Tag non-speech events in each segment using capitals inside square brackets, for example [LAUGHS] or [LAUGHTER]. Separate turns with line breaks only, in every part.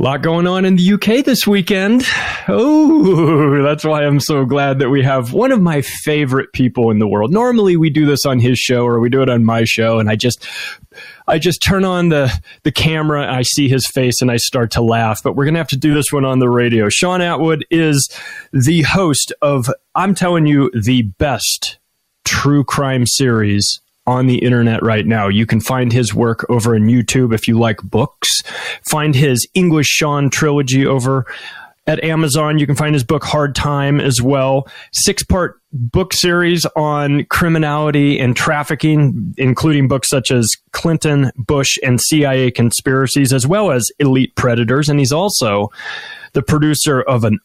A lot going on in the UK this weekend. Oh, [LAUGHS] that's why I'm so glad that we have one of my favorite people in the world. Normally we do this on his show or we do it on my show and I just I just turn on the the camera, I see his face and I start to laugh, but we're going to have to do this one on the radio. Shaun Attwood is the host of I'm telling you the best true crime series on the internet right now. You can find his work over on YouTube if you like books. Find his English Shaun trilogy over at Amazon. You can find his book Hard Time as well. Six part book series on criminality and trafficking, including books such as Clinton, Bush, and CIA conspiracies, as well as Elite Predators. And he's also the producer of an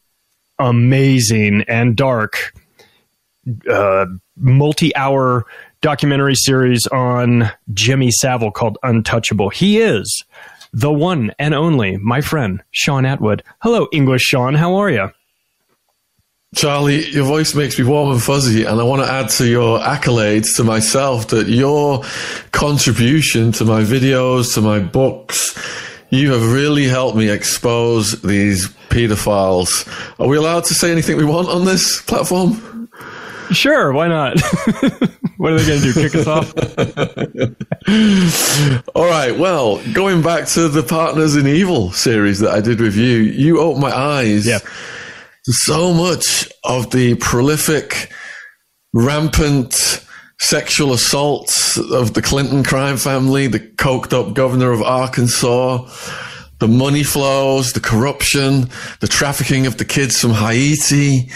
amazing and dark uh, multi hour documentary series on Jimmy Savile called Untouchable. He is the one and only, my friend, Shaun Attwood. Hello, English Shaun. How are you?
Charlie, your voice makes me warm and fuzzy, and I want to add to your accolades to myself that your contribution to my videos, to my books, you have really helped me expose these pedophiles. Are we allowed to say anything we want on this platform?
Sure, why not? [LAUGHS] what are they going to do? Kick us off? [LAUGHS]
All right. Well, going back to the Partners in Evil series that I did with you, you opened my eyes
yeah.
to so much of the prolific, rampant sexual assaults of the Clinton crime family, the coked up governor of Arkansas, the money flows, the corruption, the trafficking of the kids from Haiti.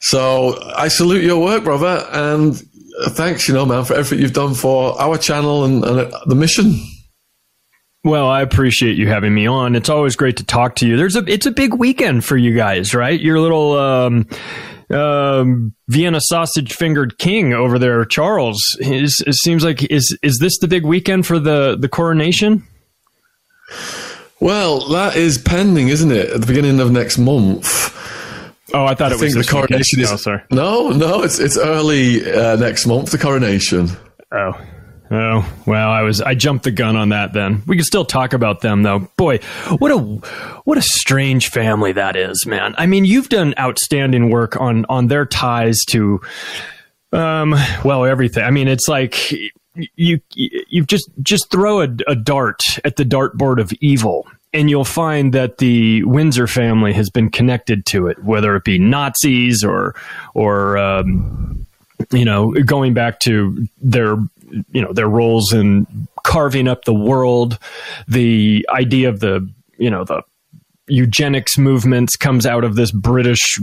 So I salute your work, brother, and thanks, you know, man, for everything you've done for our channel and, and the mission.
Well, I appreciate you having me on. It's always great to talk to you. There's a it's a big weekend for you guys, right? Your little um, um, Vienna sausage fingered king over there, Charles. Is, it seems like is is this the big weekend for the the coronation?
Well, that is pending, isn't it? At the beginning of next month.
Oh, I thought I it was
the coronation. Is,
no, sorry.
No, no, it's it's early uh, next month. The coronation.
Oh, oh. Well, I was I jumped the gun on that. Then we can still talk about them, though. Boy, what a what a strange family that is, man. I mean, you've done outstanding work on on their ties to, um, well, everything. I mean, it's like you you just just throw a, a dart at the dartboard of evil and you'll find that the Windsor family has been connected to it, whether it be Nazis or or um, you know going back to their you know their roles in carving up the world, the idea of the you know the eugenics movements comes out of this British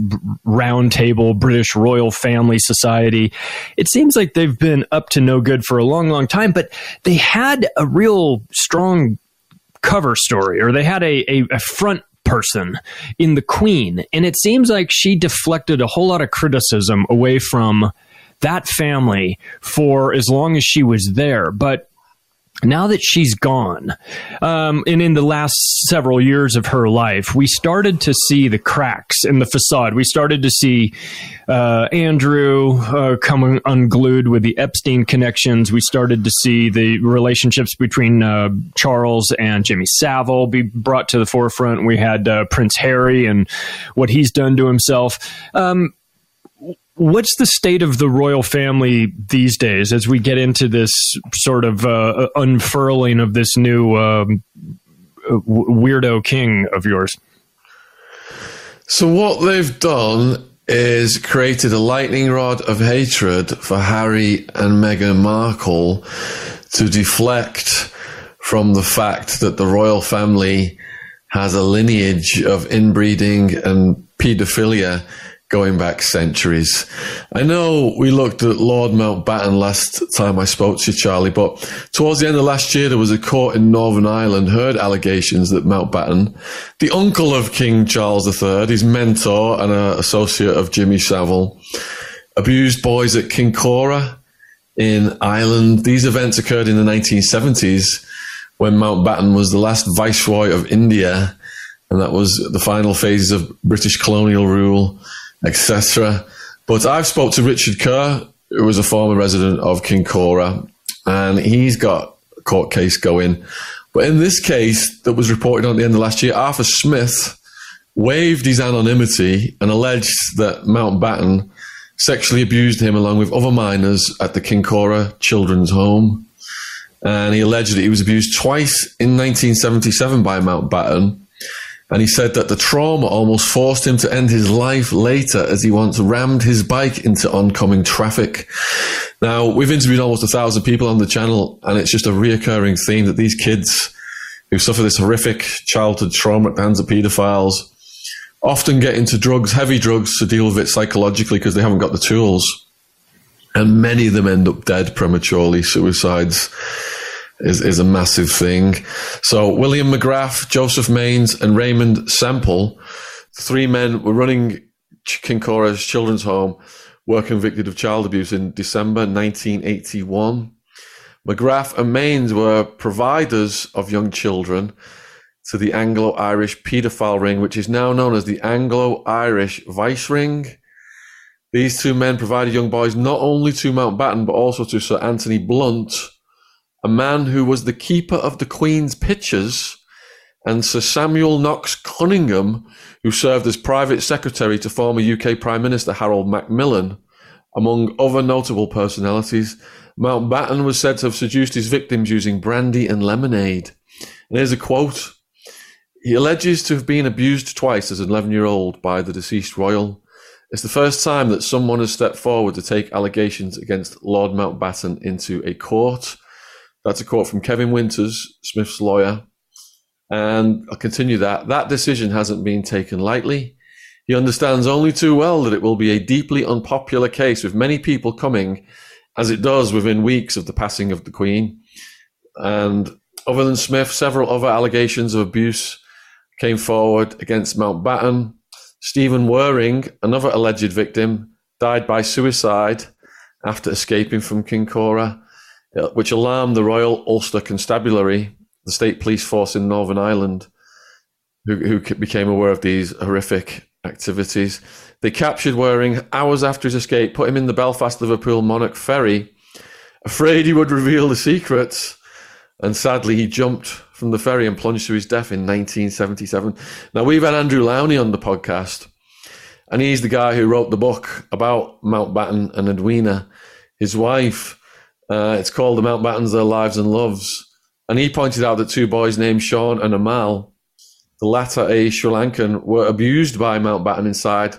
roundtable, British royal family society. It seems like they've been up to no good for a long, long time, but they had a real strong cover story or they had a, a, a front person in the queen. And it seems like she deflected a whole lot of criticism away from that family for as long as she was there. But now that she's gone, um, and in the last several years of her life, we started to see the cracks in the facade. We started to see uh, Andrew uh, come unglued with the Epstein connections. We started to see the relationships between uh, Charles and Jimmy Savile be brought to the forefront. We had uh, Prince Harry and what he's done to himself. Um, What's the state of the royal family these days as we get into this sort of uh, unfurling of this new um, weirdo king of yours?
So, what they've done is created a lightning rod of hatred for Harry and Meghan Markle to deflect from the fact that the royal family has a lineage of inbreeding and paedophilia going back centuries. I know we looked at Lord Mountbatten last time I spoke to you, Charlie, but towards the end of last year, there was a court in Northern Ireland heard allegations that Mountbatten, the uncle of King Charles III, his mentor and an associate of Jimmy Savile, abused boys at Kincora in Ireland. These events occurred in the 1970s when Mountbatten was the last viceroy of India, and that was the final phases of British colonial rule etc. But I've spoke to Richard Kerr, who was a former resident of Kincora, and he's got a court case going But in this case that was reported on the end of last year, Arthur Smith waived his anonymity and alleged that Mountbatten sexually abused him along with other minors at the Kincora Children's Home. And he alleged that he was abused twice in 1977 by Mountbatten. And he said that the trauma almost forced him to end his life later as he once rammed his bike into oncoming traffic. Now, we've interviewed almost a thousand people on the channel, and it's just a reoccurring theme that these kids who suffer this horrific childhood trauma at the hands of paedophiles often get into drugs, heavy drugs, to deal with it psychologically because they haven't got the tools. And many of them end up dead prematurely. Suicides is, is a massive thing. So William McGrath, Joseph Mains, and Raymond Semple, three men were running Kincora's children's home, were convicted of child abuse in December 1981. McGrath and Mains were providers of young children to the Anglo Irish paedophile ring, which is now known as the Anglo Irish Vice Ring. These two men provided young boys not only to Mountbatten, but also to Sir Anthony Blunt, a man who was the keeper of the Queen's pictures, and Sir Samuel Knox Cunningham, who served as private secretary to former UK Prime Minister Harold Macmillan, among other notable personalities. Mountbatten was said to have seduced his victims using brandy and lemonade. And here's a quote he alleges to have been abused twice as an 11 year old by the deceased royal. It's the first time that someone has stepped forward to take allegations against Lord Mountbatten into a court. That's a quote from Kevin Winters, Smith's lawyer. And I'll continue that. That decision hasn't been taken lightly. He understands only too well that it will be a deeply unpopular case with many people coming, as it does within weeks of the passing of the Queen. And other than Smith, several other allegations of abuse came forward against Mountbatten. Stephen Waring, another alleged victim, died by suicide after escaping from Kincora, uh, which alarmed the Royal Ulster Constabulary, the state police force in Northern Ireland, who, who became aware of these horrific activities. They captured Waring hours after his escape, put him in the Belfast Liverpool Monarch ferry, afraid he would reveal the secrets, and sadly he jumped from the ferry and plunged to his death in 1977. Now, we've had Andrew Lownie on the podcast, and he's the guy who wrote the book about Mountbatten and Edwina, his wife. Uh, it's called The Mountbattens, Their Lives and Loves. And he pointed out that two boys named Sean and Amal, the latter a Sri Lankan, were abused by Mountbatten inside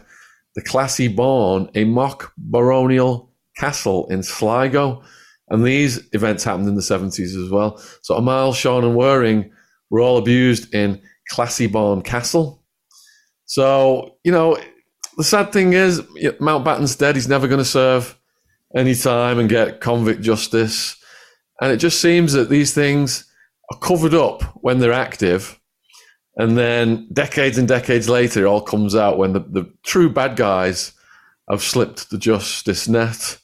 the Classiebawn, a mock baronial castle in Sligo. And these events happened in the 70s as well. So Amal, Sean, and Waring were all abused in Classiebawn Castle. So, you know, the sad thing is, Mountbatten's dead. He's never going to serve any time and get convict justice. And it just seems that these things are covered up when they're active. And then decades and decades later, it all comes out when the, the true bad guys have slipped the justice net.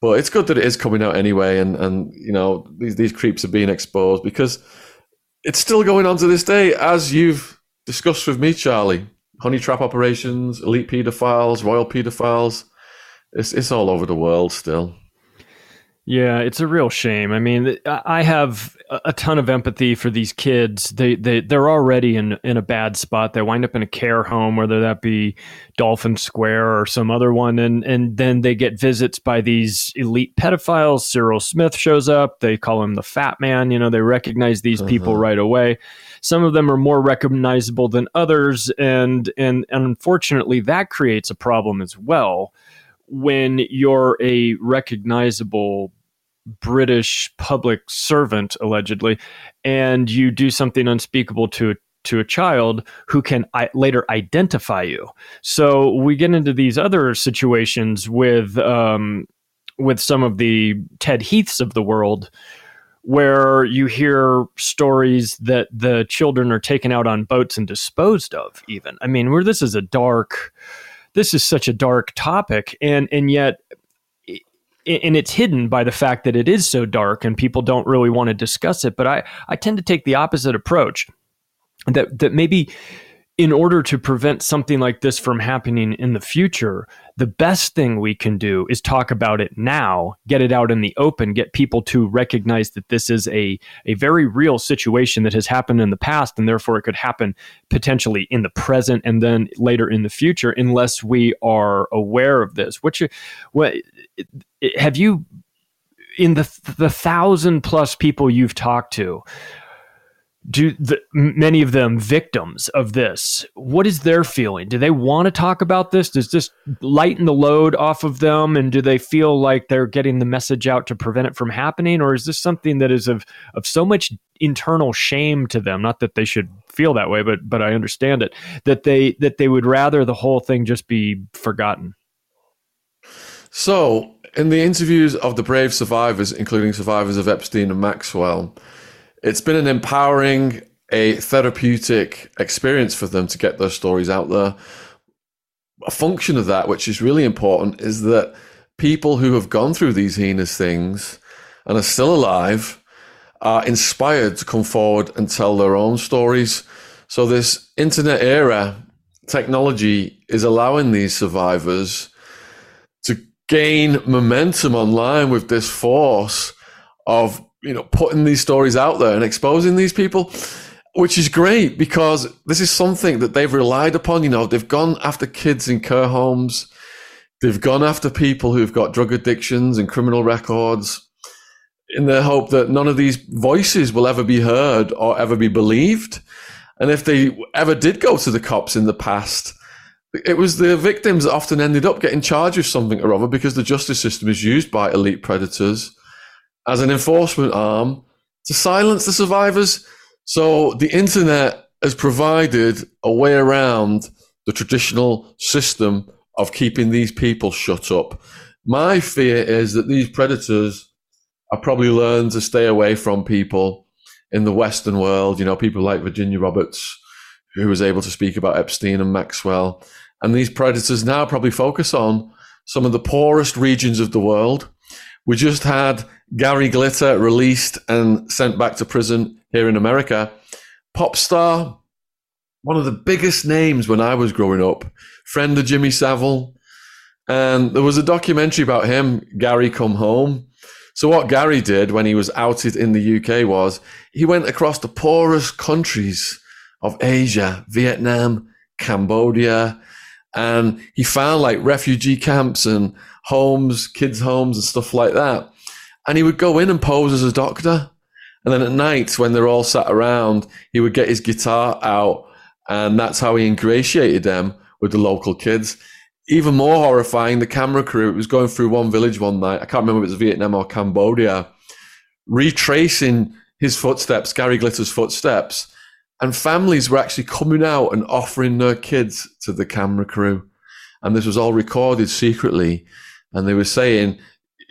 But it's good that it is coming out anyway, and and you know these these creeps are being exposed because it's still going on to this day, as you've discussed with me, Charlie. Honey trap operations, elite paedophiles, royal paedophiles. It's it's all over the world still.
Yeah, it's a real shame. I mean, I have a ton of empathy for these kids. They they they're already in in a bad spot. They wind up in a care home, whether that be Dolphin Square or some other one, and and then they get visits by these elite pedophiles. Cyril Smith shows up. They call him the Fat Man. You know, they recognize these uh-huh. people right away. Some of them are more recognizable than others, and and, and unfortunately, that creates a problem as well when you're a recognizable British public servant, allegedly, and you do something unspeakable to a to a child who can I- later identify you. So we get into these other situations with um, with some of the Ted Heaths of the world, where you hear stories that the children are taken out on boats and disposed of. Even I mean, where this is a dark, this is such a dark topic, and and yet and it's hidden by the fact that it is so dark and people don't really want to discuss it. But I, I tend to take the opposite approach that that maybe in order to prevent something like this from happening in the future, the best thing we can do is talk about it now, get it out in the open, get people to recognize that this is a, a very real situation that has happened in the past, and therefore it could happen potentially in the present and then later in the future, unless we are aware of this. Which, what have you in the the thousand plus people you've talked to? Do the, many of them victims of this? What is their feeling? Do they want to talk about this? Does this lighten the load off of them? And do they feel like they're getting the message out to prevent it from happening? Or is this something that is of of so much internal shame to them? Not that they should feel that way but but I understand it that they that they would rather the whole thing just be forgotten.
So in the interviews of the brave survivors including survivors of Epstein and Maxwell it's been an empowering, a therapeutic experience for them to get their stories out there. A function of that, which is really important, is that people who have gone through these heinous things and are still alive are inspired to come forward and tell their own stories. So, this internet era technology is allowing these survivors to gain momentum online with this force of you know, putting these stories out there and exposing these people, which is great because this is something that they've relied upon. You know, they've gone after kids in care homes. They've gone after people who've got drug addictions and criminal records in the hope that none of these voices will ever be heard or ever be believed. And if they ever did go to the cops in the past, it was the victims that often ended up getting charged with something or other because the justice system is used by elite predators as an enforcement arm to silence the survivors. So the internet has provided a way around the traditional system of keeping these people shut up. My fear is that these predators are probably learned to stay away from people in the Western world, you know, people like Virginia Roberts, who was able to speak about Epstein and Maxwell. And these predators now probably focus on some of the poorest regions of the world. We just had Gary Glitter released and sent back to prison here in America. Pop star, one of the biggest names when I was growing up, friend of Jimmy Savile. And there was a documentary about him, Gary Come Home. So what Gary did when he was outed in the UK was he went across the poorest countries of Asia, Vietnam, Cambodia, and he found like refugee camps and homes, kids' homes and stuff like that. And he would go in and pose as a doctor. And then at night, when they're all sat around, he would get his guitar out. And that's how he ingratiated them with the local kids. Even more horrifying, the camera crew it was going through one village one night. I can't remember if it was Vietnam or Cambodia, retracing his footsteps, Gary Glitter's footsteps. And families were actually coming out and offering their kids to the camera crew. And this was all recorded secretly. And they were saying,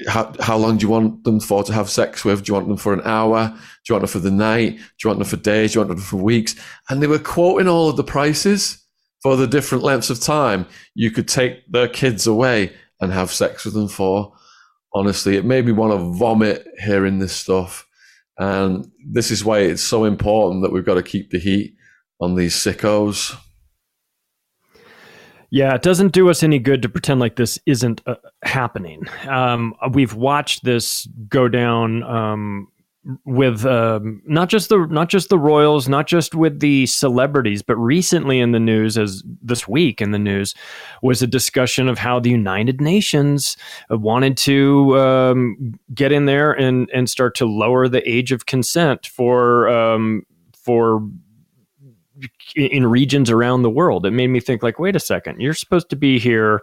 how, how long do you want them for to have sex with? Do you want them for an hour? Do you want them for the night? Do you want them for days? Do you want them for weeks? And they were quoting all of the prices for the different lengths of time you could take their kids away and have sex with them for. Honestly, it made me want to vomit hearing this stuff. And this is why it's so important that we've got to keep the heat on these sickos.
Yeah, it doesn't do us any good to pretend like this isn't uh, happening. Um, we've watched this go down um, with um, not just the not just the royals, not just with the celebrities, but recently in the news, as this week in the news, was a discussion of how the United Nations wanted to um, get in there and and start to lower the age of consent for um, for in regions around the world. It made me think like, wait a second, you're supposed to be here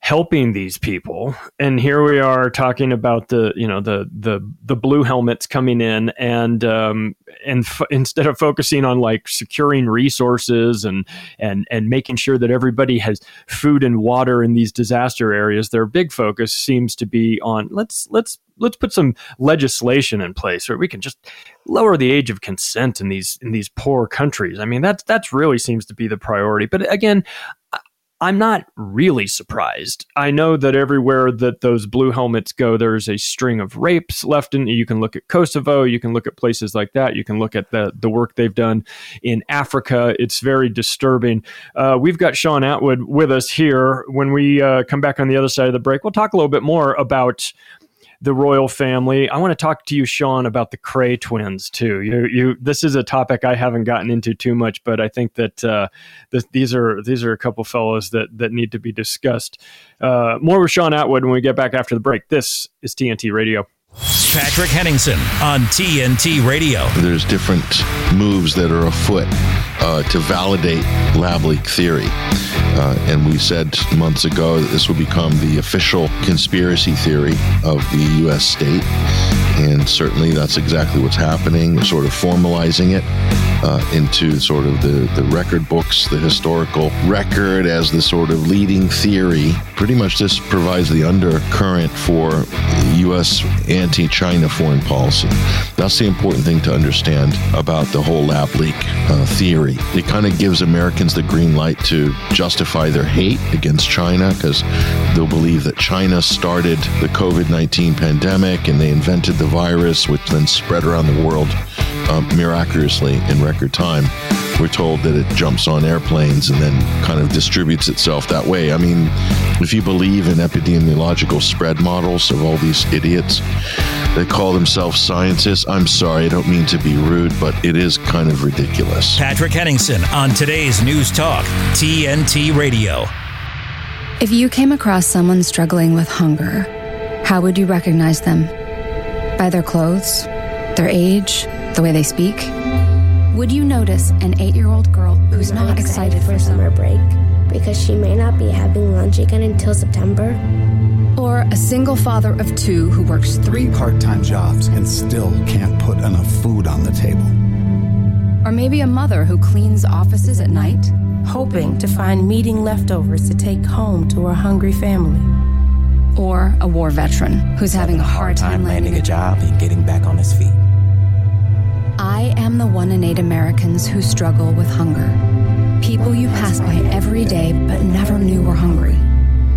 helping these people. And here we are talking about the you know the the the blue helmets coming in and um and f- instead of focusing on like securing resources and and and making sure that everybody has food and water in these disaster areas their big focus seems to be on let's let's let's put some legislation in place where we can just lower the age of consent in these in these poor countries. I mean that's that's really seems to be the priority. But again I'm not really surprised. I know that everywhere that those blue helmets go, there's a string of rapes left in. You can look at Kosovo, you can look at places like that, you can look at the the work they've done in Africa. It's very disturbing. Uh, we've got Shaun Attwood with us here. When we uh, come back on the other side of the break, we'll talk a little bit more about the royal family. I want to talk to you, Shaun, about the Kray twins too. You, you, this is a topic I haven't gotten into too much, but I think that uh, th- these are these are a couple fellows that that need to be discussed. Uh, more with Shaun Attwood when we get back after the break. This is TNT Radio.
Patrick Henningsen on TNT Radio.
There's different moves that are afoot uh, to validate lab leak theory. Uh, and we said months ago that this will become the official conspiracy theory of the U.S. state. Certainly that's exactly what's happening. Sort of formalizing it uh, into sort of the, the record books, the historical record as the sort of leading theory. Pretty much this provides the undercurrent for U.S. anti China foreign policy. That's the important thing to understand about the whole lab leak uh, theory. It kind of gives Americans the green light to justify their hate against China because they'll believe that China started the COVID 19 pandemic and they invented the virus, which then spread around the world uh, miraculously in record time. We're told that it jumps on airplanes and then kind of distributes itself that way. I mean, if you believe in epidemiological spread models of all these idiots that call themselves scientists, I'm sorry, I don't mean to be rude, but it is kind of ridiculous.
Patrick Henningsen on today's News Talk, TNT Radio.
If you came across someone struggling with hunger, how would you recognize them? By their clothes, their age, the way they speak? Would you notice an eight year old girl who's not, not excited, excited for
summer break because she may not be having lunch again until September?
Or a single father of two who works three
part time jobs and still can't put enough food on the table?
Or maybe a mother who cleans offices at night?
Hoping to find meeting leftovers to take home to her hungry family.
Or a war veteran who's having a hard time
landing a job and getting back on his feet.
I am the one in eight Americans who struggle with hunger. People you pass by every day but never knew were hungry.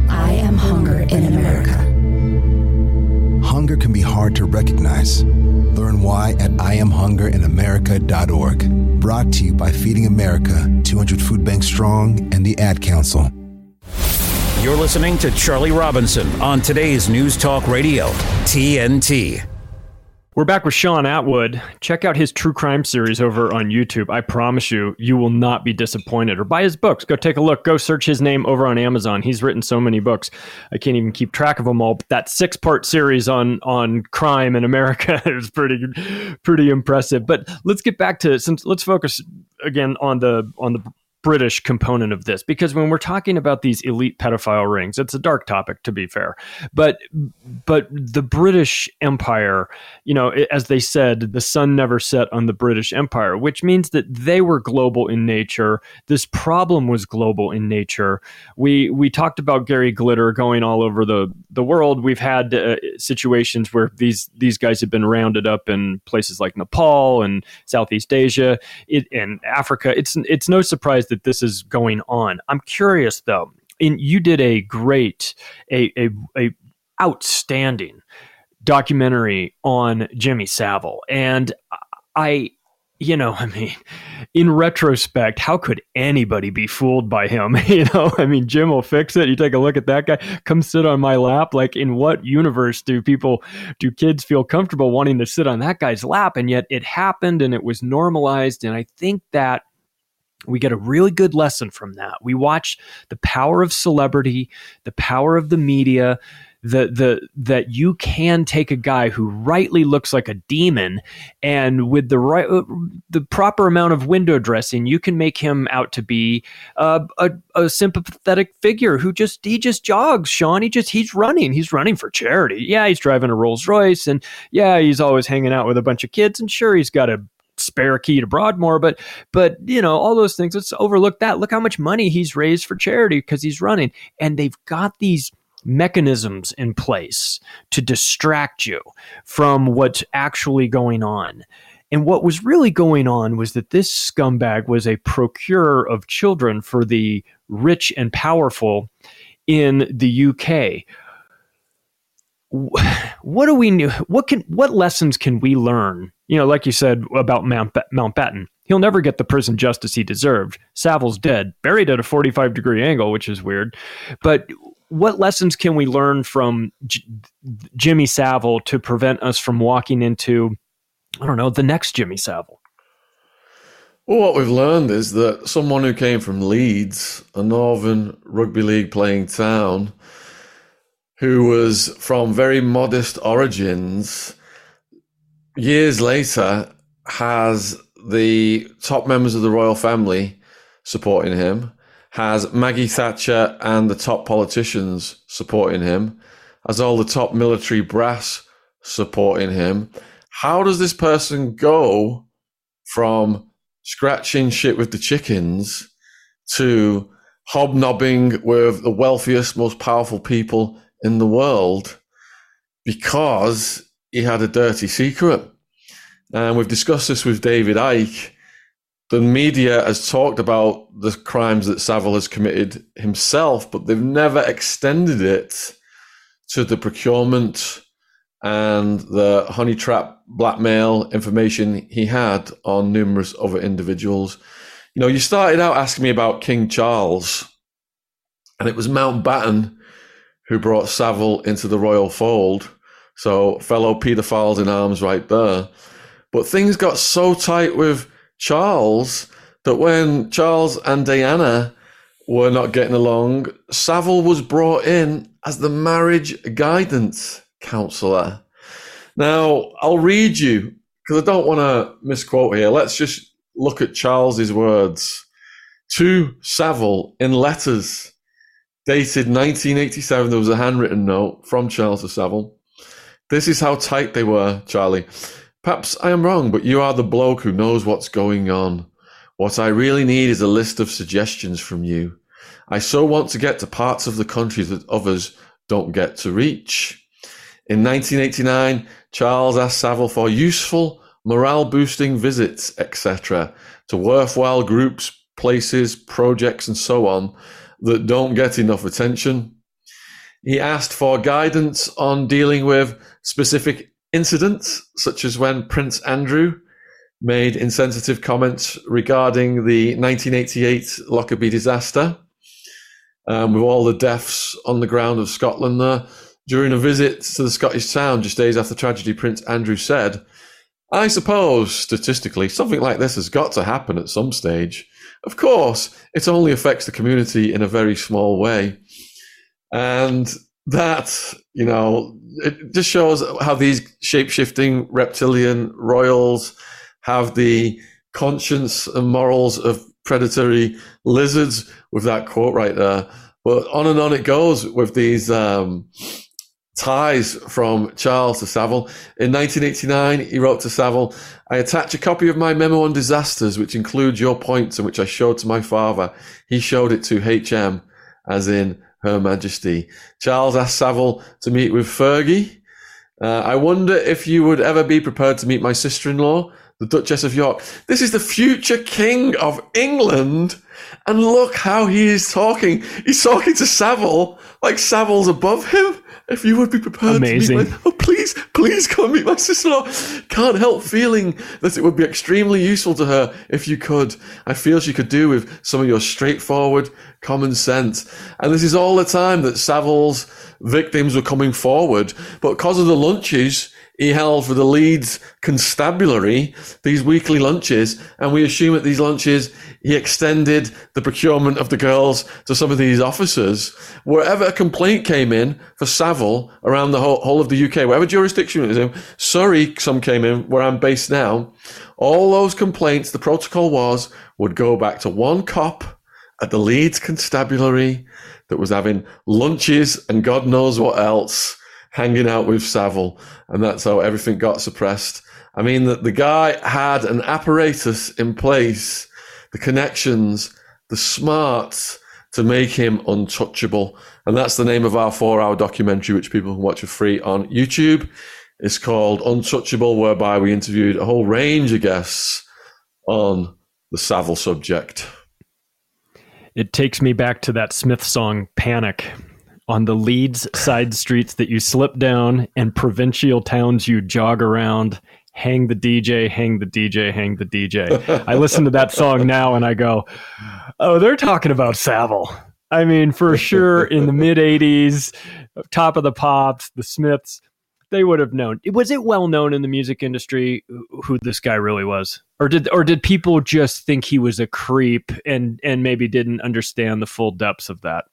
I am hunger in America.
Hunger can be hard to recognize. Learn why at IamHungerInAmerica.org. Brought to you by Feeding America, 200 Food Bank Strong, and the Ad Council.
You're listening to Charlie Robinson on today's News Talk Radio, TNT.
We're back with Shaun Attwood. Check out his true crime series over on YouTube. I promise you, you will not be disappointed. Or buy his books. Go take a look. Go search his name over on Amazon. He's written so many books. I can't even keep track of them all. But that six part series on on crime in America [LAUGHS] is pretty pretty impressive. But let's get back to since let's focus again on the on the British component of this because when we're talking about these elite pedophile rings, it's a dark topic to be fair. But but the British Empire, you know, as they said, the sun never set on the British Empire, which means that they were global in nature. This problem was global in nature. We we talked about Gary Glitter going all over the the world. We've had uh, situations where these these guys have been rounded up in places like Nepal and Southeast Asia it, and Africa. It's it's no surprise that this is going on. I'm curious though. In you did a great, a a, a outstanding documentary on Jimmy Savile, and I you know, [LAUGHS] I mean, in retrospect, how could anybody be fooled by him? [LAUGHS] You know, I mean, Jim will fix it. You take a look at that guy, come sit on my lap. Like, in what universe do people, do kids feel comfortable wanting to sit on that guy's lap? And yet it happened and it was normalized. And I think that we get a really good lesson from that. We watch the power of celebrity, the power of the media, the the that you can take a guy who rightly looks like a demon and with the right uh, the proper amount of window dressing you can make him out to be a, a, a sympathetic figure who just he just jogs sean. He just he's running. He's running for charity. Yeah he's driving a Rolls Royce and yeah he's always hanging out with a bunch of kids and sure he's got a spare key to Broadmoor, but but you know all those things. Let's overlook that. Look how much money he's raised for charity because he's running, and they've got these mechanisms in place to distract you from what's actually going on. And what was really going on was that this scumbag was a procurer of children for the rich and powerful in the UK. [SIGHS] What do we know? What can what lessons can we learn? You know, like you said about Mount Mountbatten, he'll never get the prison justice he deserved. Savile's dead, buried at a forty-five degree angle, which is weird. But what lessons can we learn from J- Jimmy Savile to prevent us from walking into, I don't know, the next Jimmy Savile?
Well, what we've learned is that someone who came from Leeds, a northern rugby league playing town, who was from very modest origins, years later has the top members of the royal family supporting him has Maggie Thatcher and the top politicians supporting him, has all the top military brass supporting him. How does this person go from scratching shit with the chickens to hobnobbing with the wealthiest, most powerful people in the world because he had a dirty secret? And we've discussed this with David Icke the media has talked about the crimes that Savile has committed himself, but they've never extended it to the procurement and the honey trap blackmail information he had on numerous other individuals. You know, you started out asking me about King Charles, and it was Mountbatten who brought Savile into the royal fold. So, fellow paedophiles in arms right there. But things got so tight with Charles that when Charles and Diana were not getting along, Savile was brought in as the marriage guidance counselor. Now, I'll read you because I don't want to misquote here. Let's just look at Charles's words to Savile in letters dated 1987. There was a handwritten note from Charles to Savile. This is how tight they were, Charlie. Perhaps I am wrong, but you are the bloke who knows what's going on. What I really need is a list of suggestions from you. I so want to get to parts of the country that others don't get to reach. In 1989, Charles asked Savile for useful, morale boosting visits, etc., to worthwhile groups, places, projects, and so on that don't get enough attention. He asked for guidance on dealing with specific incidents, such as when Prince Andrew made insensitive comments regarding the 1988 Lockerbie disaster, um, with all the deaths on the ground of Scotland there. During a visit to the Scottish town just days after tragedy, Prince Andrew said, I suppose, statistically, something like this has got to happen at some stage. Of course, it only affects the community in a very small way. And that, you know, it just shows how these shape shifting reptilian royals have the conscience and morals of predatory lizards with that quote right there. But on and on it goes with these um, ties from Charles to Savile. In 1989, he wrote to Savile, I attach a copy of my memo on disasters, which includes your points and which I showed to my father. He showed it to HM, as in her Majesty. Charles asked Savile to meet with Fergie. Uh, I wonder if you would ever be prepared to meet my sister in law, the Duchess of York. This is the future King of England. And look how he is talking. He's talking to Savile like Savile's above him if you would be prepared
Amazing.
to meet my, oh please, please come meet my sister-in-law. Can't help feeling that it would be extremely useful to her if you could. I feel she could do with some of your straightforward common sense. And this is all the time that Savile's victims were coming forward, but because of the lunches, he held for the Leeds Constabulary these weekly lunches, and we assume at these lunches he extended the procurement of the girls to some of these officers. Wherever a complaint came in for Savile around the whole, whole of the UK, wherever jurisdiction it was in, Surrey, some came in where I'm based now. All those complaints, the protocol was, would go back to one cop at the Leeds Constabulary that was having lunches and God knows what else hanging out with Savile, and that's how everything got suppressed. I mean, that the guy had an apparatus in place, the connections, the smarts to make him untouchable. And that's the name of our four hour documentary, which people can watch for free on YouTube. It's called Untouchable, whereby we interviewed a whole range of guests on the Savile subject.
It takes me back to that Smith song, Panic. On the Leeds side streets that you slip down and provincial towns you jog around, hang the DJ, hang the DJ, hang the DJ. I listen to that song now and I go, oh, they're talking about Savile. I mean, for sure, in the mid 80s, top of the pops, the Smiths, they would have known. Was it well known in the music industry who this guy really was, or did or did people just think he was a creep and and maybe didn't understand the full depths of that?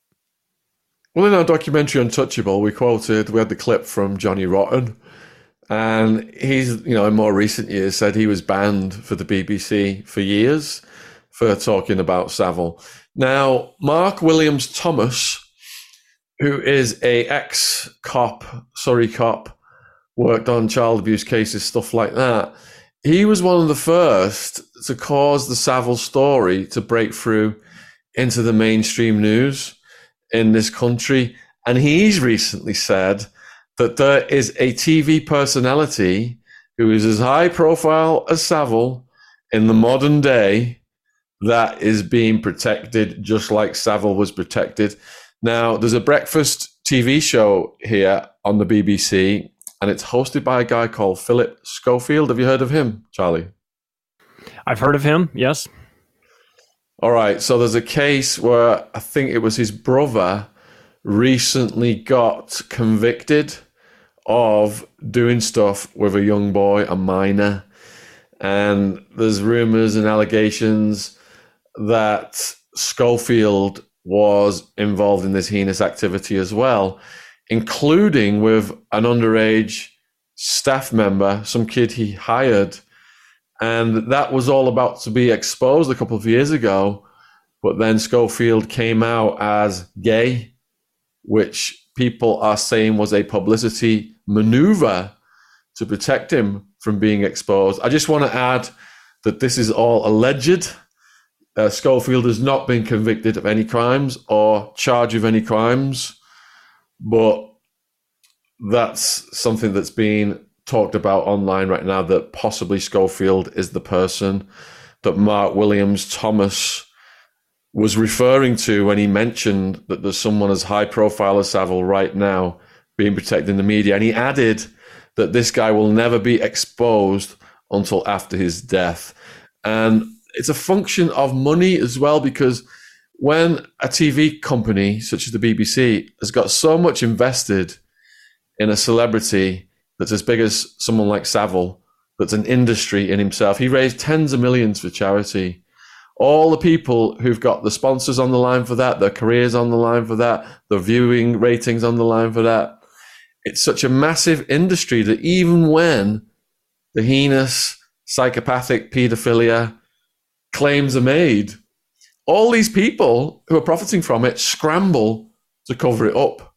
Well, in our documentary Untouchable, we quoted we had the clip from Johnny Rotten, and he's you know in more recent years said he was banned for the BBC for years for talking about Savile. Now, Mark Williams Thomas, who is a ex cop, Surrey cop, worked on child abuse cases, stuff like that. He was one of the first to cause the Savile story to break through into the mainstream news in this country. And he's recently said that there is a TV personality who is as high profile as Savile in the modern day that is being protected just like Savile was protected. Now, there's a breakfast TV show here on the BBC, and it's hosted by a guy called Philip Schofield. Have you heard of him, Charlie?
I've heard of him, yes.
All right. So there's a case where I think it was his brother recently got convicted of doing stuff with a young boy, a minor. And there's rumors and allegations that Schofield was involved in this heinous activity as well, including with an underage staff member, some kid he hired. And that was all about to be exposed a couple of years ago. But then Schofield came out as gay, which people are saying was a publicity maneuver to protect him from being exposed. I just want to add that this is all alleged. Uh, Schofield has not been convicted of any crimes or charged of any crimes, but that's something that's being talked about online right now that possibly Schofield is the person that Mark Williams Thomas was referring to when he mentioned that there's someone as high profile as Savile right now being protected in the media. And he added that this guy will never be exposed until after his death. And it's a function of money as well because when a TV company such as the BBC has got so much invested in a celebrity that's as big as someone like Savile, that's an industry in himself, he raised tens of millions for charity. All the people who've got the sponsors on the line for that, their careers on the line for that, the viewing ratings on the line for that. It's such a massive industry that even when the heinous psychopathic paedophilia claims are made, all these people who are profiting from it scramble to cover it up.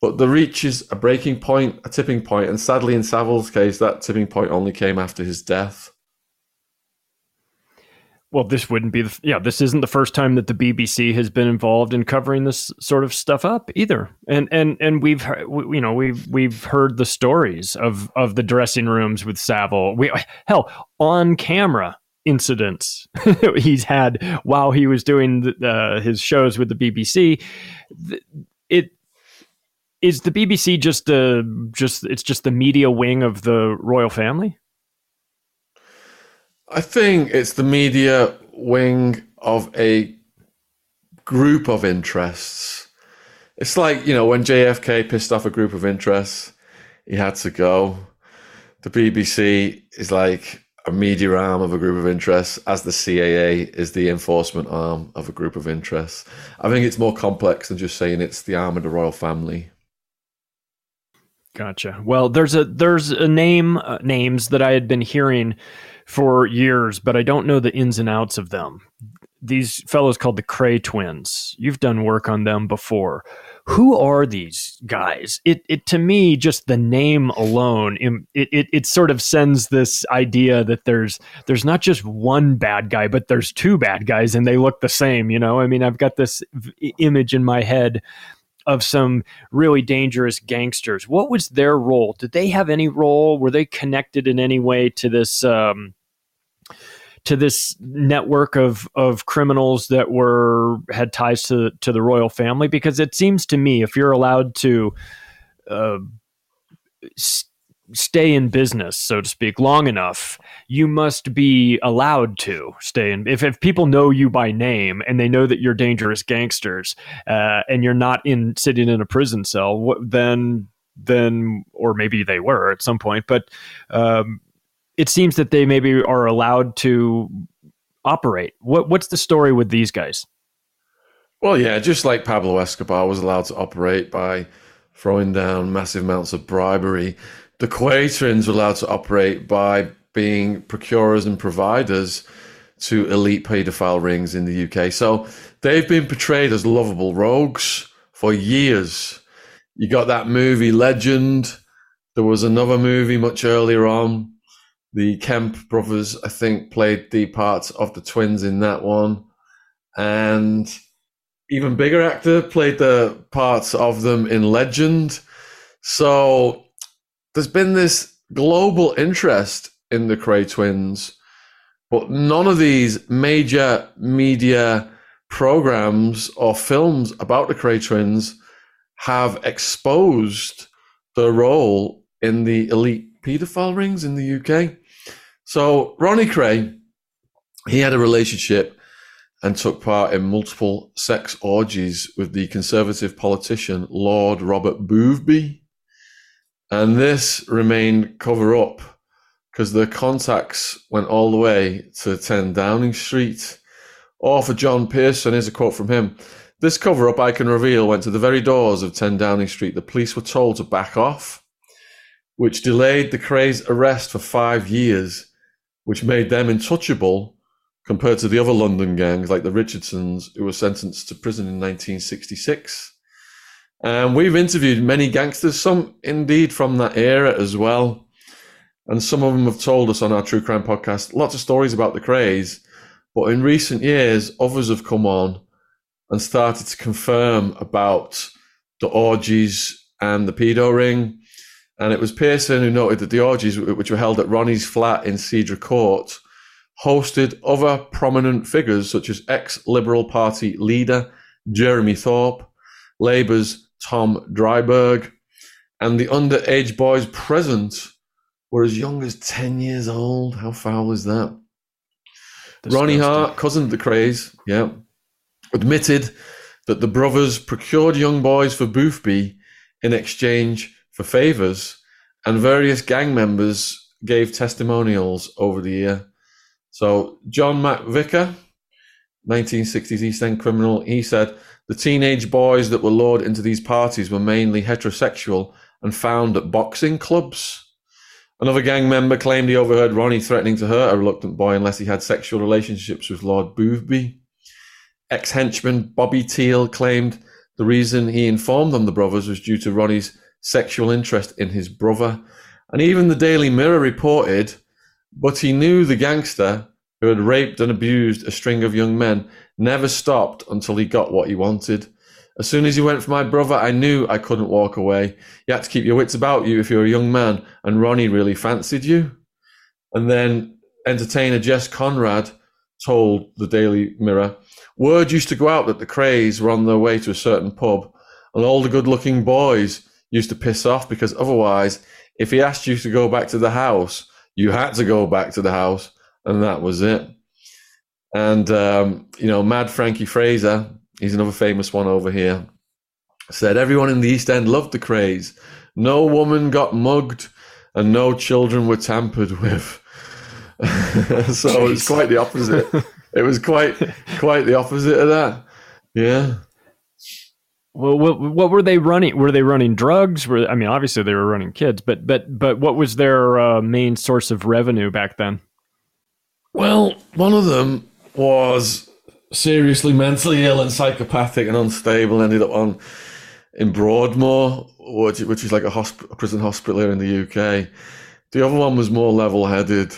But the reach is a breaking point, a tipping point, and sadly, in Savile's case, that tipping point only came after his death.
Well, this wouldn't be the yeah. This isn't the first time that the BBC has been involved in covering this sort of stuff up either. And and and we've you know we've we've heard the stories of of the dressing rooms with Savile. We hell on camera incidents [LAUGHS] he's had while he was doing uh, his shows with the BBC. It is the BBC just a just it's just the media wing of the royal family.
I think it's the media wing of a group of interests. It's like you know when JFK pissed off a group of interests, he had to go. The BBC is like a media arm of a group of interests, as the CIA is the enforcement arm of a group of interests. I think it's more complex than just saying it's the arm of the royal family.
Gotcha. Well, there's a there's a name uh, names that I had been hearing for years, but I don't know the ins and outs of them. These fellows called the Kray twins. You've done work on them before who are these guys? It, it to me, just the name alone, it, it, it sort of sends this idea that there's there's not just one bad guy, but there's two bad guys, and they look the same. You know, I mean, I've got this image in my head of some really dangerous gangsters. What was their role? Did they have any role? Were they connected in any way to this? Um, to this network of of criminals that were had ties to to the royal family because it seems to me if you're allowed to uh, stay in business, so to speak, long enough, you must be allowed to stay in. If, if people know you by name and they know that you're dangerous gangsters uh, and you're not in sitting in a prison cell, what, then then or maybe they were at some point, but um, it seems that they maybe are allowed to operate. What what's the story with these guys?
Well, yeah, just like Pablo Escobar was allowed to operate by throwing down massive amounts of bribery the Kray twins were allowed to operate by being procurers and providers to elite paedophile rings in the UK. So they've been portrayed as lovable rogues for years. You got that movie Legend. There was another movie much earlier on. The Kemp brothers, I think, played the parts of the twins in that one. And even bigger actor played the parts of them in Legend. So there's been this global interest in the Kray twins, but none of these major media programs or films about the Kray twins have exposed their role in the elite paedophile rings in the UK. So Ronnie Kray, he had a relationship and took part in multiple sex orgies with the conservative politician Lord Robert Boothby. And this remained cover up because the contacts went all the way to 10 Downing Street. Or for John Pearson, here's a quote from him. This cover up, I can reveal, went to the very doors of 10 Downing Street. The police were told to back off, which delayed the Kray's arrest for five years, which made them untouchable compared to the other London gangs like the Richardsons, who were sentenced to prison in 1966. And we've interviewed many gangsters, some indeed from that era as well. And some of them have told us on our True Crime podcast lots of stories about the Krays. But in recent years, others have come on and started to confirm about the orgies and the pedo ring. And it was Pearson who noted that the orgies, which were held at Ronnie's flat in Cedar Court, hosted other prominent figures such as ex Liberal Party leader Jeremy Thorpe, Labour's Tom Driberg, and the underage boys present were as young as 10 years old. How foul is that? Disgusting. Ronnie Hart, cousin of the Krays, yeah, admitted that the brothers procured young boys for Boothby in exchange for favours, and various gang members gave testimonials over the year. So, John McVicar, 1960s East End criminal, he said, the teenage boys that were lured into these parties were mainly heterosexual and found at boxing clubs. Another gang member claimed he overheard Ronnie threatening to hurt a reluctant boy unless he had sexual relationships with Lord Boothby. Ex henchman Bobby Teale claimed the reason he informed on the brothers was due to Ronnie's sexual interest in his brother. And even the Daily Mirror reported, but he knew the gangster who had raped and abused a string of young men never stopped until he got what he wanted. As soon as he went for my brother, I knew I couldn't walk away. You had to keep your wits about you if you're a young man, and Ronnie really fancied you. And then entertainer Jess Conrad told the Daily Mirror, word used to go out that the Krays were on their way to a certain pub, and all the good looking boys used to piss off because otherwise, if he asked you to go back to the house, you had to go back to the house, and that was it. And, um, you know, Mad Frankie Fraser, he's another famous one over here, said everyone in the East End loved the Krays. No woman got mugged and no children were tampered with. [LAUGHS] so it's quite the opposite. it was quite quite the opposite of that. Yeah.
Well, what, what were they running? Were they running drugs? Were I mean, obviously they were running kids, but but but what was their uh, main source of revenue back then?
Well, one of them was seriously mentally ill and psychopathic and unstable. Ended up on in Broadmoor, which, which is like a, hosp- a prison hospital here in the UK. The other one was more level-headed,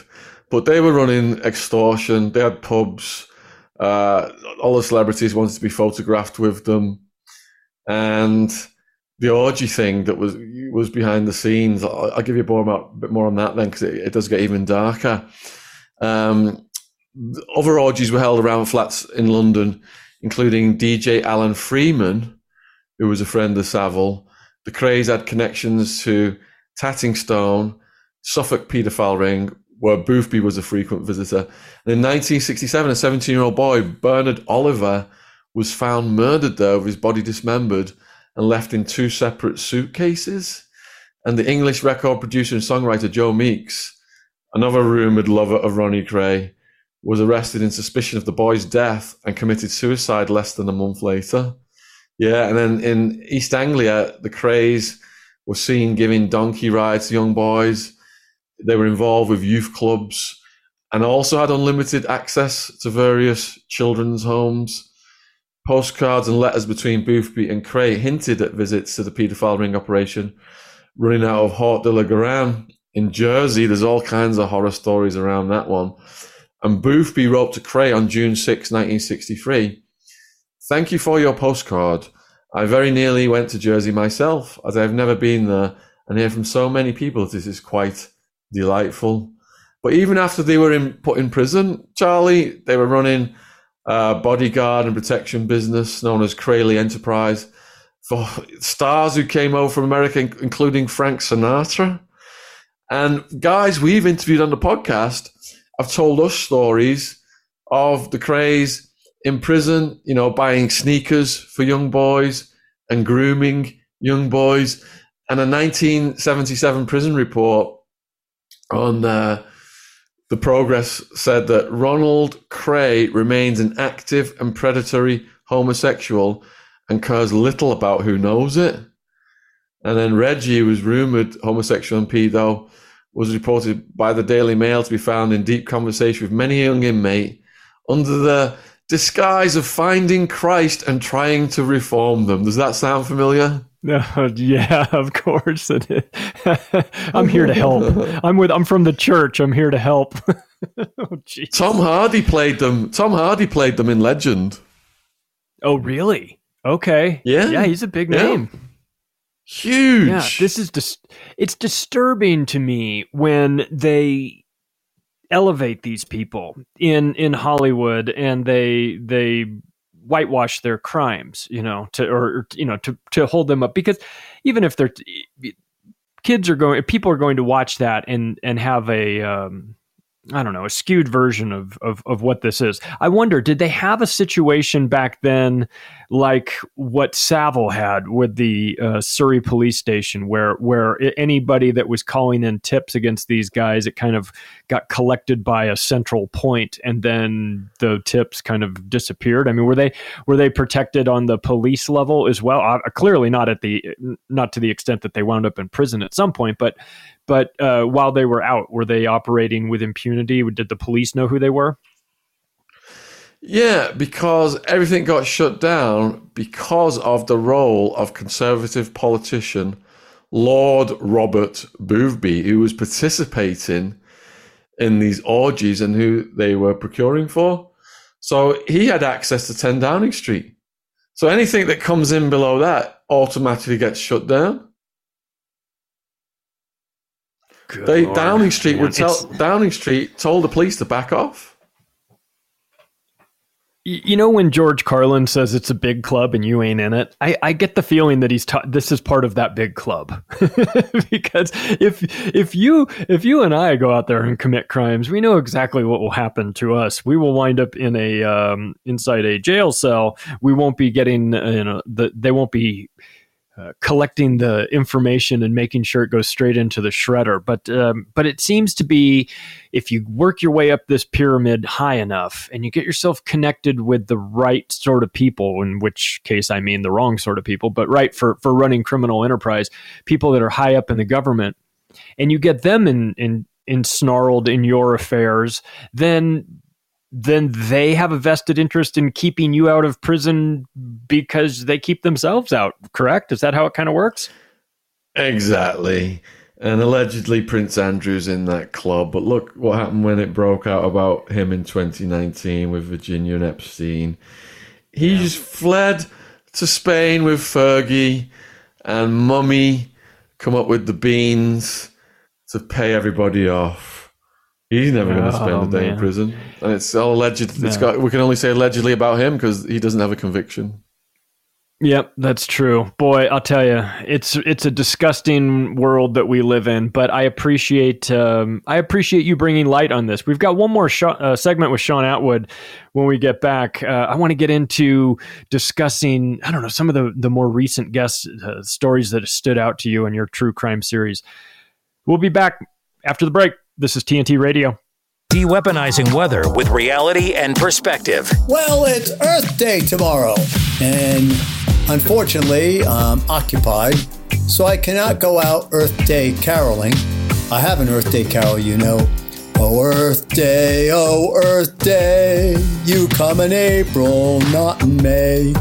but they were running extortion. They had pubs. Uh, all the celebrities wanted to be photographed with them. and the orgy thing that was was behind the scenes. I'll, I'll give you a, bit more on that then because it, it, does get even darker. Um, other orgies were held around flats in London, including DJ Alan Freeman, who was a friend of Savile. The Krays had connections to Tattingstone, Suffolk paedophile ring, where Boothby was a frequent visitor. And in 1967, a 17 year old boy, Bernard Oliver, was found murdered there with his body dismembered and left in two separate suitcases. And the English record producer and songwriter Joe Meeks, another rumoured lover of Ronnie Kray, was arrested in suspicion of the boy's death and committed suicide less than a month later. Yeah, and then in East Anglia, the Krays were seen giving donkey rides to young boys. They were involved with youth clubs and also had unlimited access to various children's homes. Postcards and letters between Boothby and Kray hinted at visits to the paedophile ring operation running out of Haut de la Garenne in Jersey. There's all kinds of horror stories around that one. And Boothby wrote to Kray on June 6, 1963 Thank you for your postcard. I very nearly went to Jersey myself, as I have never been there, and hear from so many people that this is quite delightful. But even after they were in, put in prison, Charlie, they were running a bodyguard and protection business known as Krayleigh Enterprise for stars who came over from America, including Frank Sinatra. And guys we've interviewed on the podcast have told us stories of the Krays in prison, you know, buying sneakers for young boys and grooming young boys. And a 1977 prison report on uh, the progress said that Ronald Kray remains an active and predatory homosexual and cares little about who knows it. And then Reggie, who was rumored homosexual and pedo, was reported by the Daily Mail to be found in deep conversation with many young inmate under the disguise of finding Christ and trying to reform them. Does that sound familiar?
Uh, [LAUGHS] yeah, of course. [LAUGHS] I'm here to help. I'm with. I'm from the church. I'm here to help. [LAUGHS]
oh, Tom Hardy played them. Tom Hardy played them in Legend.
Oh, really? Okay.
Yeah.
Yeah, he's a big name. Yeah.
Huge.
Yeah, this is dis- it's disturbing to me when they elevate these people in in Hollywood and they they whitewash their crimes, you know, to or you know to to hold them up because even if they're kids are going people are going to watch that and and have a um, I don't know, a skewed version of, of, of what this is. I wonder, did they have a situation back then like what Savile had with the uh, Surrey police station, where where anybody that was calling in tips against these guys, it kind of got collected by a central point, and then the tips kind of disappeared. I mean, were they were they protected on the police level as well? Uh, clearly not at the not to the extent that they wound up in prison at some point, but but uh, while they were out, were they operating with impunity? Did the police know who they were?
Yeah, because everything got shut down because of the role of conservative politician Lord Robert Boothby, who was participating in these orgies and who they were procuring for. So he had access to 10 Downing Street. So anything that comes in below that automatically gets shut down. Good they Lord. Downing Street would tell Downing Street told the police to back off.
You know when George Carlin says it's a big club and you ain't in it, I, I get the feeling that he's ta- this is part of that big club [LAUGHS] because if if you if you and I go out there and commit crimes, we know exactly what will happen to us. We will wind up in a um, inside a jail cell. We won't be getting you know the, they won't be uh, collecting the information and making sure it goes straight into the shredder. But um, but it seems to be if you work your way up this pyramid high enough and you get yourself connected with the right sort of people, in which case I mean the wrong sort of people, but right for for running criminal enterprise, people that are high up in the government, and you get them in in ensnarled in your affairs, then then they have a vested interest in keeping you out of prison because they keep themselves out, correct? Is that how it kind of works?
Exactly. And allegedly Prince Andrew's in that club. But look what happened when it broke out about him in 2019 with Virginia and Epstein. He yeah. just fled to Spain with Fergie and Mummy come up with the beans to pay everybody off. He's never going to spend
Oh,
a day in prison, and it's all alleged. It's
No.
got we can only say allegedly about him because he doesn't have a conviction.
Yep, that's true. Boy, I'll tell you, it's it's a disgusting world that we live in. But I appreciate um, I appreciate you bringing light on this. We've got one more Sha uh, segment with Shaun Attwood when we get back. Uh, I want to get into discussing I don't know some of the the more recent guest uh, stories that have stood out to you in your true crime series. We'll be back after the break. This is TNT Radio.
De-weaponizing weather with reality and perspective.
Well, it's Earth Day tomorrow, and unfortunately, I'm occupied, so I cannot go out Earth Day caroling. I have an Earth Day carol, you know. Oh, Earth Day, oh, Earth Day, you come in April, not in May.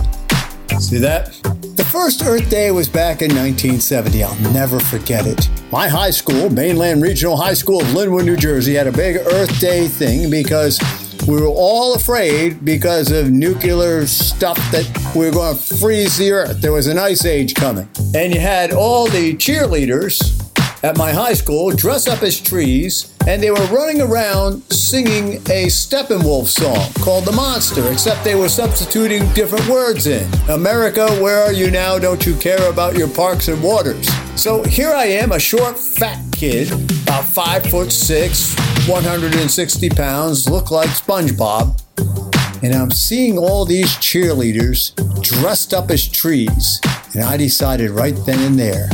See that? The first Earth Day was back in 1970. I'll never forget it. My high school, Mainland Regional High School of Linwood, New Jersey, had a big Earth Day thing because we were all afraid because of nuclear stuff that we were going to freeze the Earth. There was an ice age coming. And you had all the cheerleaders at my high school dress up as trees, and they were running around singing a Steppenwolf song called The Monster, except they were substituting different words in. America, where are you now? Don't you care about your parks and waters? So here I am, a short, fat kid, about five foot six, 160 pounds, look like SpongeBob. And I'm seeing all these cheerleaders dressed up as trees. And I decided right then and there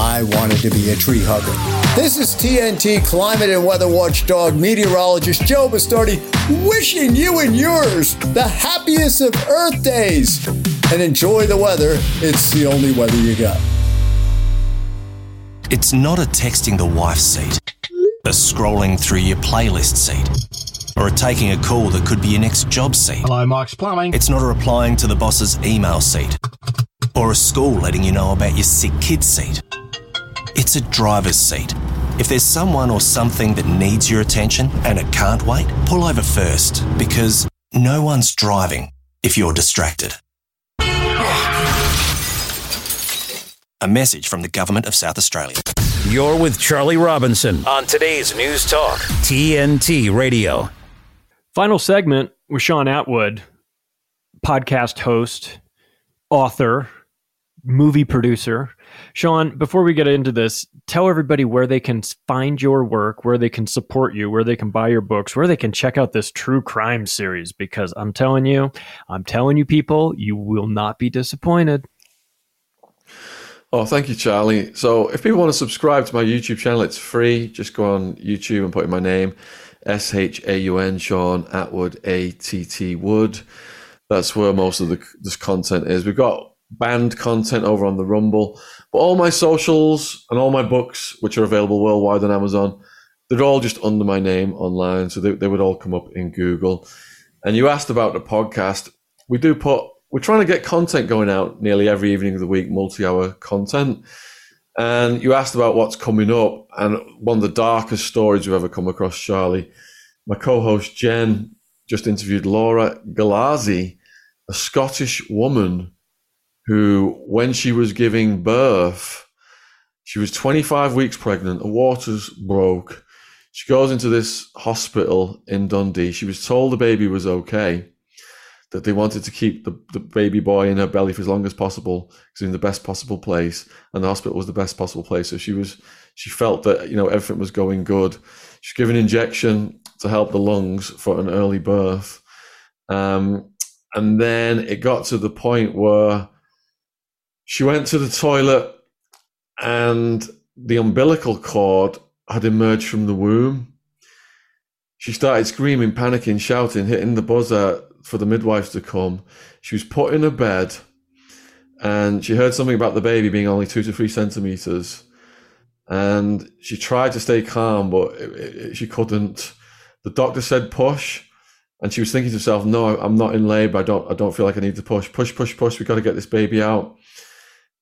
I wanted to be a tree hugger. This is TNT climate and weather watchdog meteorologist Joe Bastardi wishing you and yours the happiest of Earth days. And enjoy the weather. It's the only weather you got.
It's not a texting the wife seat, a scrolling through your playlist seat, or a taking a call that could be your next job seat.
Hello, Mike's Plumbing.
It's not a replying to the boss's email seat, or a school letting you know about your sick kid seat. It's a driver's seat. If there's someone or something that needs your attention and it can't wait, pull over first because no one's driving if you're distracted. A message from the Government of South Australia.
You're with Charlie Robinson on today's News Talk, TNT Radio.
Final segment with Shaun Attwood, podcast host, author, movie producer. Shaun, before we get into this, tell everybody where they can find your work, where they can support you, where they can buy your books, where they can check out this true crime series. Because I'm telling you, I'm telling you, people, you will not be disappointed.
Oh, thank you, Charlie. So, if people want to subscribe to my YouTube channel, it's free. Just go on YouTube and put in my name, S H A U N, Shaun Attwood, A T T Wood. That's where most of the this content is. We've got banned content over on the Rumble, but all my socials and all my books, which are available worldwide on Amazon, they're all just under my name online, so they, they would all come up in Google. And you asked about the podcast. We do put we're trying to get content going out nearly every evening of the week, multi-hour content. And you asked about what's coming up, and one of the darkest stories you've ever come across, Charlie. My co-host Jen just interviewed Laura Galazzi, a Scottish woman who, when she was giving birth, she was 25 weeks pregnant. Her waters broke. She goes into this hospital in Dundee. She was told the baby was okay that they wanted to keep the, the baby boy in her belly for as long as possible because in the best possible place and the hospital was the best possible place so she was she felt that you know everything was going good she's given an injection to help the lungs for an early birth um, and then it got to the point where she went to the toilet and the umbilical cord had emerged from the womb she started screaming panicking shouting hitting the buzzer for the midwife to come. She was put in a bed and she heard something about the baby being only two to three centimeters. And she tried to stay calm, but it, it, she couldn't. The doctor said push, and she was thinking to herself, "No, I'm not in labor. I don't. I don't feel like I need to push. Push, push, push. We got to get this baby out."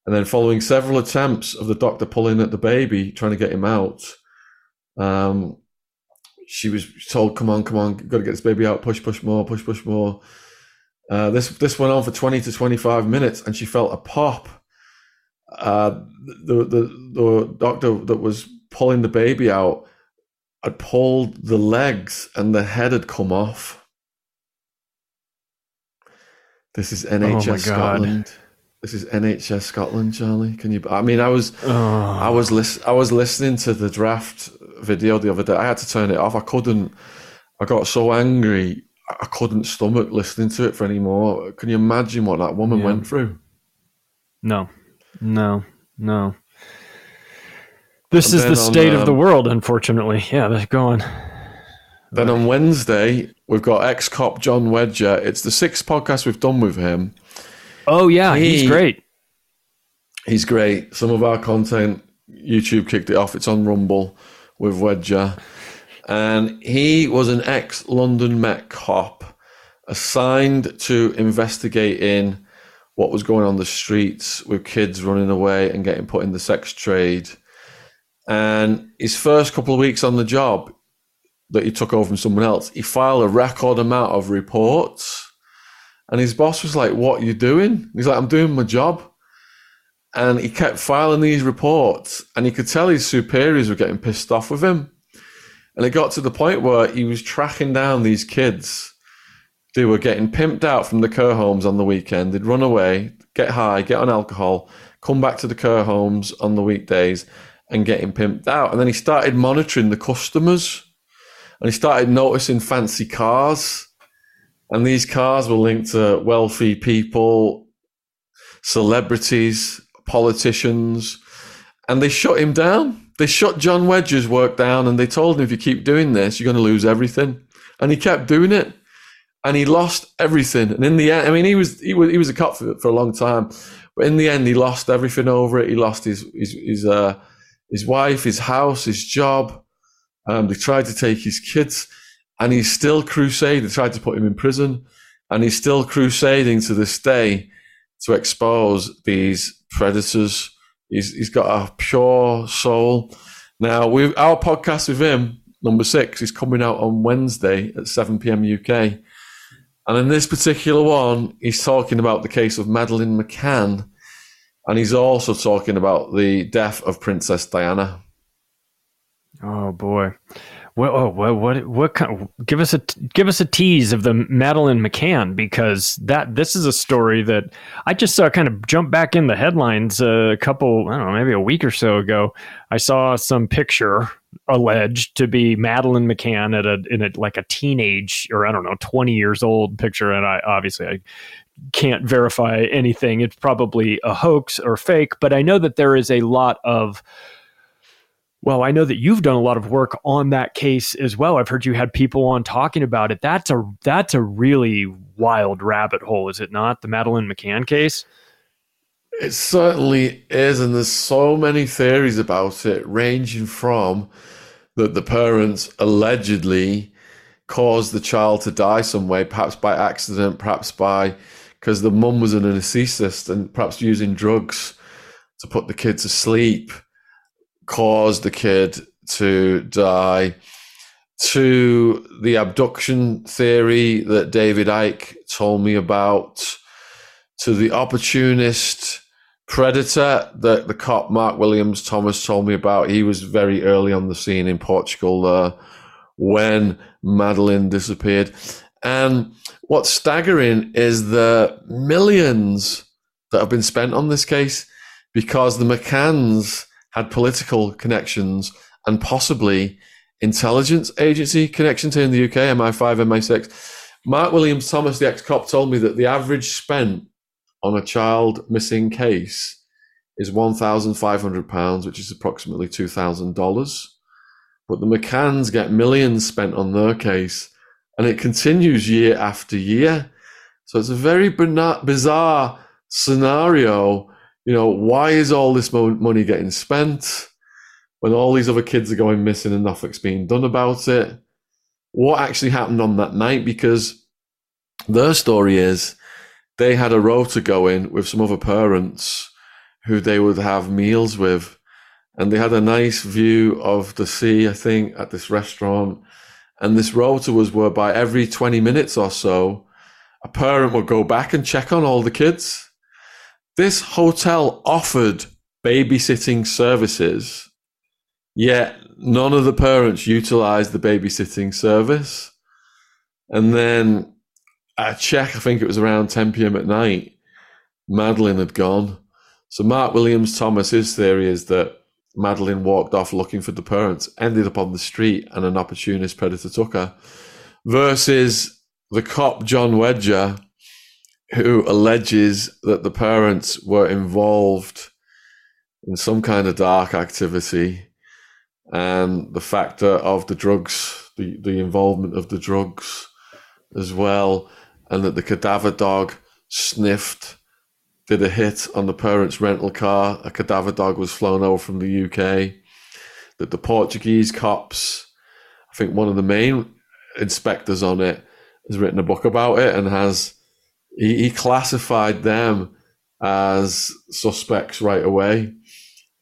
And then, following several attempts of the doctor pulling at the baby, trying to get him out, um, she was told, "Come on, come on, got to get this baby out. Push, push more, push, push more." Uh, this this went on for 20 to 25 minutes, and she felt a pop. Uh, the, the the doctor that was pulling the baby out had pulled the legs, and the head had come off. This is NHS
Oh
Scotland. This is NHS Scotland, Charlie. Can you? I mean, I was, I was lis- I was listening to the draft video the other day. I had to turn it off. I couldn't. I got so angry. I couldn't stomach listening to it for any more. Can you imagine what that woman
Yeah.
went through?
No, no, no. This
And
is the
on,
state of the
um,
world, unfortunately. Yeah, go on.
Then on Wednesday, we've got ex cop John Wedger. It's the sixth podcast we've done with him.
Oh yeah,
He-
he's great.
He's great. Some of our content, YouTube kicked it off. It's on Rumble with Wedger. And he was an ex London Met cop assigned to investigate in what was going on the streets with kids running away and getting put in the sex trade. And his first couple of weeks on the job that he took over from someone else, he filed a record amount of reports. And his boss was like, What are you doing? He's like, I'm doing my job. And he kept filing these reports, and he could tell his superiors were getting pissed off with him. And it got to the point where he was tracking down these kids. They were getting pimped out from the care homes on the weekend. They'd run away, get high, get on alcohol, come back to the care homes on the weekdays and getting pimped out. And then he started monitoring the customers and he started noticing fancy cars. And these cars were linked to wealthy people, celebrities, politicians, and they shut him down. They shut John Wedger's work down and they told him, if you keep doing this, you're going to lose everything. And he kept doing it and he lost everything. And in the end, I mean, he was, he was, he was a cop for, for a long time, but in the end, he lost everything over it. He lost his, his, his, uh, his wife, his house, his job. Um, they tried to take his kids and he's still crusading. Tried to put him in prison and he's still crusading to this day to expose these predators. He's, he's got a pure soul. Now, we our podcast with him, number six, is coming out on Wednesday at 7 p.m. UK. And in this particular one, he's talking about the case of Madeleine McCann. And he's also talking about the death of Princess Diana.
Oh boy. Oh, well, what, what kind? Give us a give us a tease of the Madeleine McCann because that this is a story that I just saw kind of jump back in the headlines a couple, I don't know, maybe a week or so ago. I saw some picture alleged to be Madeleine McCann at a in a like a teenage or I don't know, twenty years old picture, and I obviously I can't verify anything. It's probably a hoax or fake, but I know that there is a lot of well, I know that you've done a lot of work on that case as well. I've heard you had people on talking about it. That's a that's a really wild rabbit hole, is it not? The Madeleine McCann case.
It certainly is, and there's so many theories about it, ranging from that the parents allegedly caused the child to die some way, perhaps by accident, perhaps by because the mum was an anesthetist and perhaps using drugs to put the kid to sleep caused the kid to die to the abduction theory that David Icke told me about, to the opportunist predator that the cop Mark Williams Thomas told me about. He was very early on the scene in Portugal uh, when Madeleine disappeared. And what's staggering is the millions that have been spent on this case because the McCanns had political connections and possibly intelligence agency connections here in the UK, MI5, MI6. Mark Williams Thomas, the ex cop, told me that the average spent on a child missing case is £1,500, which is approximately $2,000. But the McCanns get millions spent on their case, and it continues year after year. So it's a very bizarre scenario. You know, why is all this mo- money getting spent when all these other kids are going missing and nothing's being done about it? What actually happened on that night? Because their story is they had a rota going with some other parents who they would have meals with. And they had a nice view of the sea, I think, at this restaurant. And this rota was whereby every 20 minutes or so, a parent would go back and check on all the kids. This hotel offered babysitting services, yet none of the parents utilized the babysitting service. And then a check, I think it was around 10 p.m. at night, Madeleine had gone. So Mark Williams Thomas, his theory is that Madeleine walked off looking for the parents, ended up on the street, and an opportunist predator took her. Versus the cop John Wedger, who alleges that the parents were involved in some kind of dark activity, and the factor of the drugs, the, the involvement of the drugs as well, and that the cadaver dog sniffed did a hit on the parents' rental car. A cadaver dog was flown over from the UK. That the Portuguese cops, I think one of the main inspectors on it, has written a book about it and has he, he classified them as suspects right away.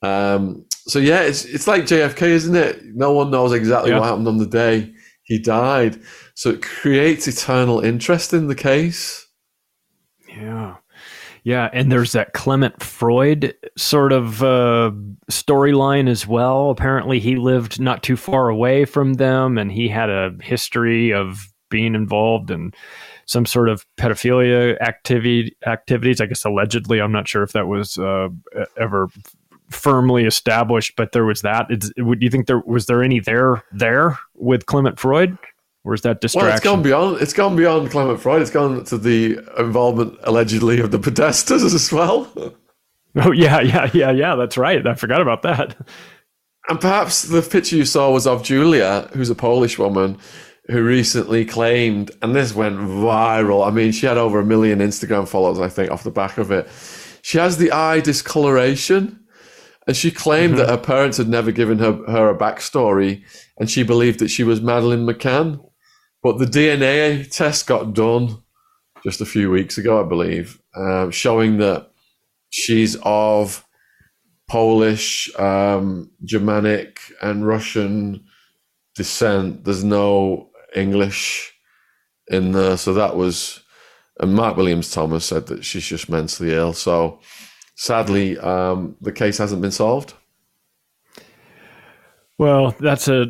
Um, so yeah, it's it's like JFK, isn't it? No one knows exactly yeah. what happened on the day he died. So it creates eternal interest in the case.
Yeah. Yeah, and there's that Clement Freud sort of uh, storyline as well. Apparently, he lived not too far away from them, and he had a history of being involved in some sort of pedophilia activity activities. I guess allegedly, I'm not sure if that was uh, ever firmly established, but there was that. It's, would you think there was there any there there with Clement Freud? Where's that distraction?
Well, it's gone beyond. It's gone beyond Clement Freud. It's gone to the involvement allegedly of the Podestas as well. [LAUGHS]
Oh yeah, yeah, yeah, yeah. That's right. I forgot about that.
And perhaps the picture you saw was of Julia, who's a Polish woman who recently claimed, and this went viral. I mean, she had over a million Instagram followers, I think, off the back of it. She has the eye discoloration, and she claimed mm-hmm. that her parents had never given her, her a backstory, and she believed that she was Madeleine McCann. But the DNA test got done just a few weeks ago, I believe, uh, showing that she's of Polish, um, Germanic, and Russian descent. There's no English in there. So that was, and Mark Williams Thomas said that she's just mentally ill. So sadly, um, the case hasn't been solved.
Well, that's a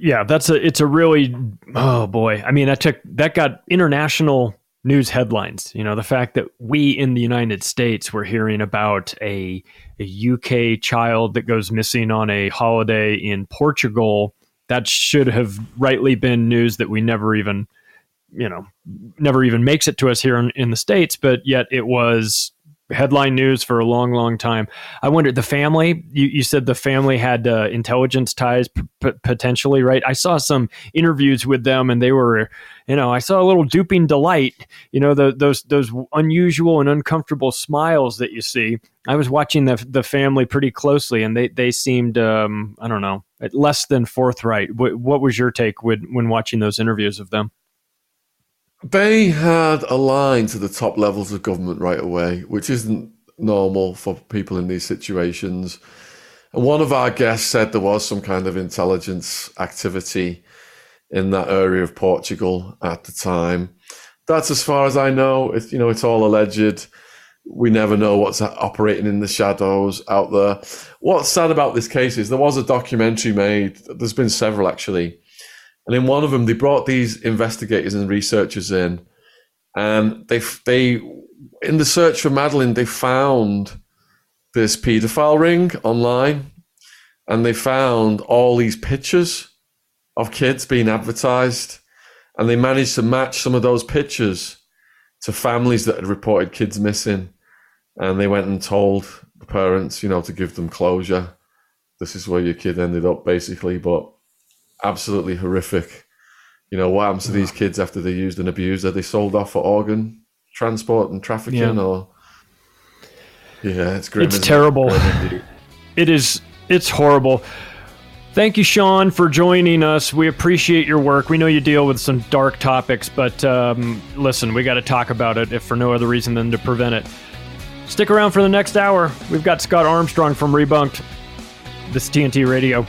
yeah, that's a it's a really oh boy. I mean, that took that got international news headlines. You know, the fact that we in the United States were hearing about a, a UK child that goes missing on a holiday in Portugal, that should have rightly been news that we never even, you know, never even makes it to us here in, in the States, but yet it was headline news for a long, long time. I wondered the family. You, you said the family had uh, intelligence ties p- p- potentially, right? I saw some interviews with them, and they were, you know, I saw a little duping delight. You know, the, those those unusual and uncomfortable smiles that you see. I was watching the the family pretty closely, and they they seemed, um, I don't know, less than forthright. What, what was your take when when watching those interviews of them?
They had a line to the top levels of government right away, which isn't normal for people in these situations. And one of our guests said there was some kind of intelligence activity in that area of Portugal at the time. That's as far as I know. It's you know it's all alleged. We never know what's operating in the shadows out there. What's sad about this case is there was a documentary made. There's been several actually and in one of them, they brought these investigators and researchers in, and they they in the search for Madeleine, they found this paedophile ring online, and they found all these pictures of kids being advertised, and they managed to match some of those pictures to families that had reported kids missing, and they went and told the parents, you know, to give them closure. This is where your kid ended up, basically, but absolutely horrific. You know, what happens to these kids after they're used and abused? Are they sold off for organ transport and trafficking yeah. or yeah, it's grim.
It's terrible. It? [LAUGHS] it is. It's horrible. Thank you, Shaun, for joining us. We appreciate your work. We know you deal with some dark topics, but um, listen, we got to talk about it if for no other reason than to prevent it. Stick around for the next hour. We've got Scott Armstrong from Rebunked. This is TNT Radio.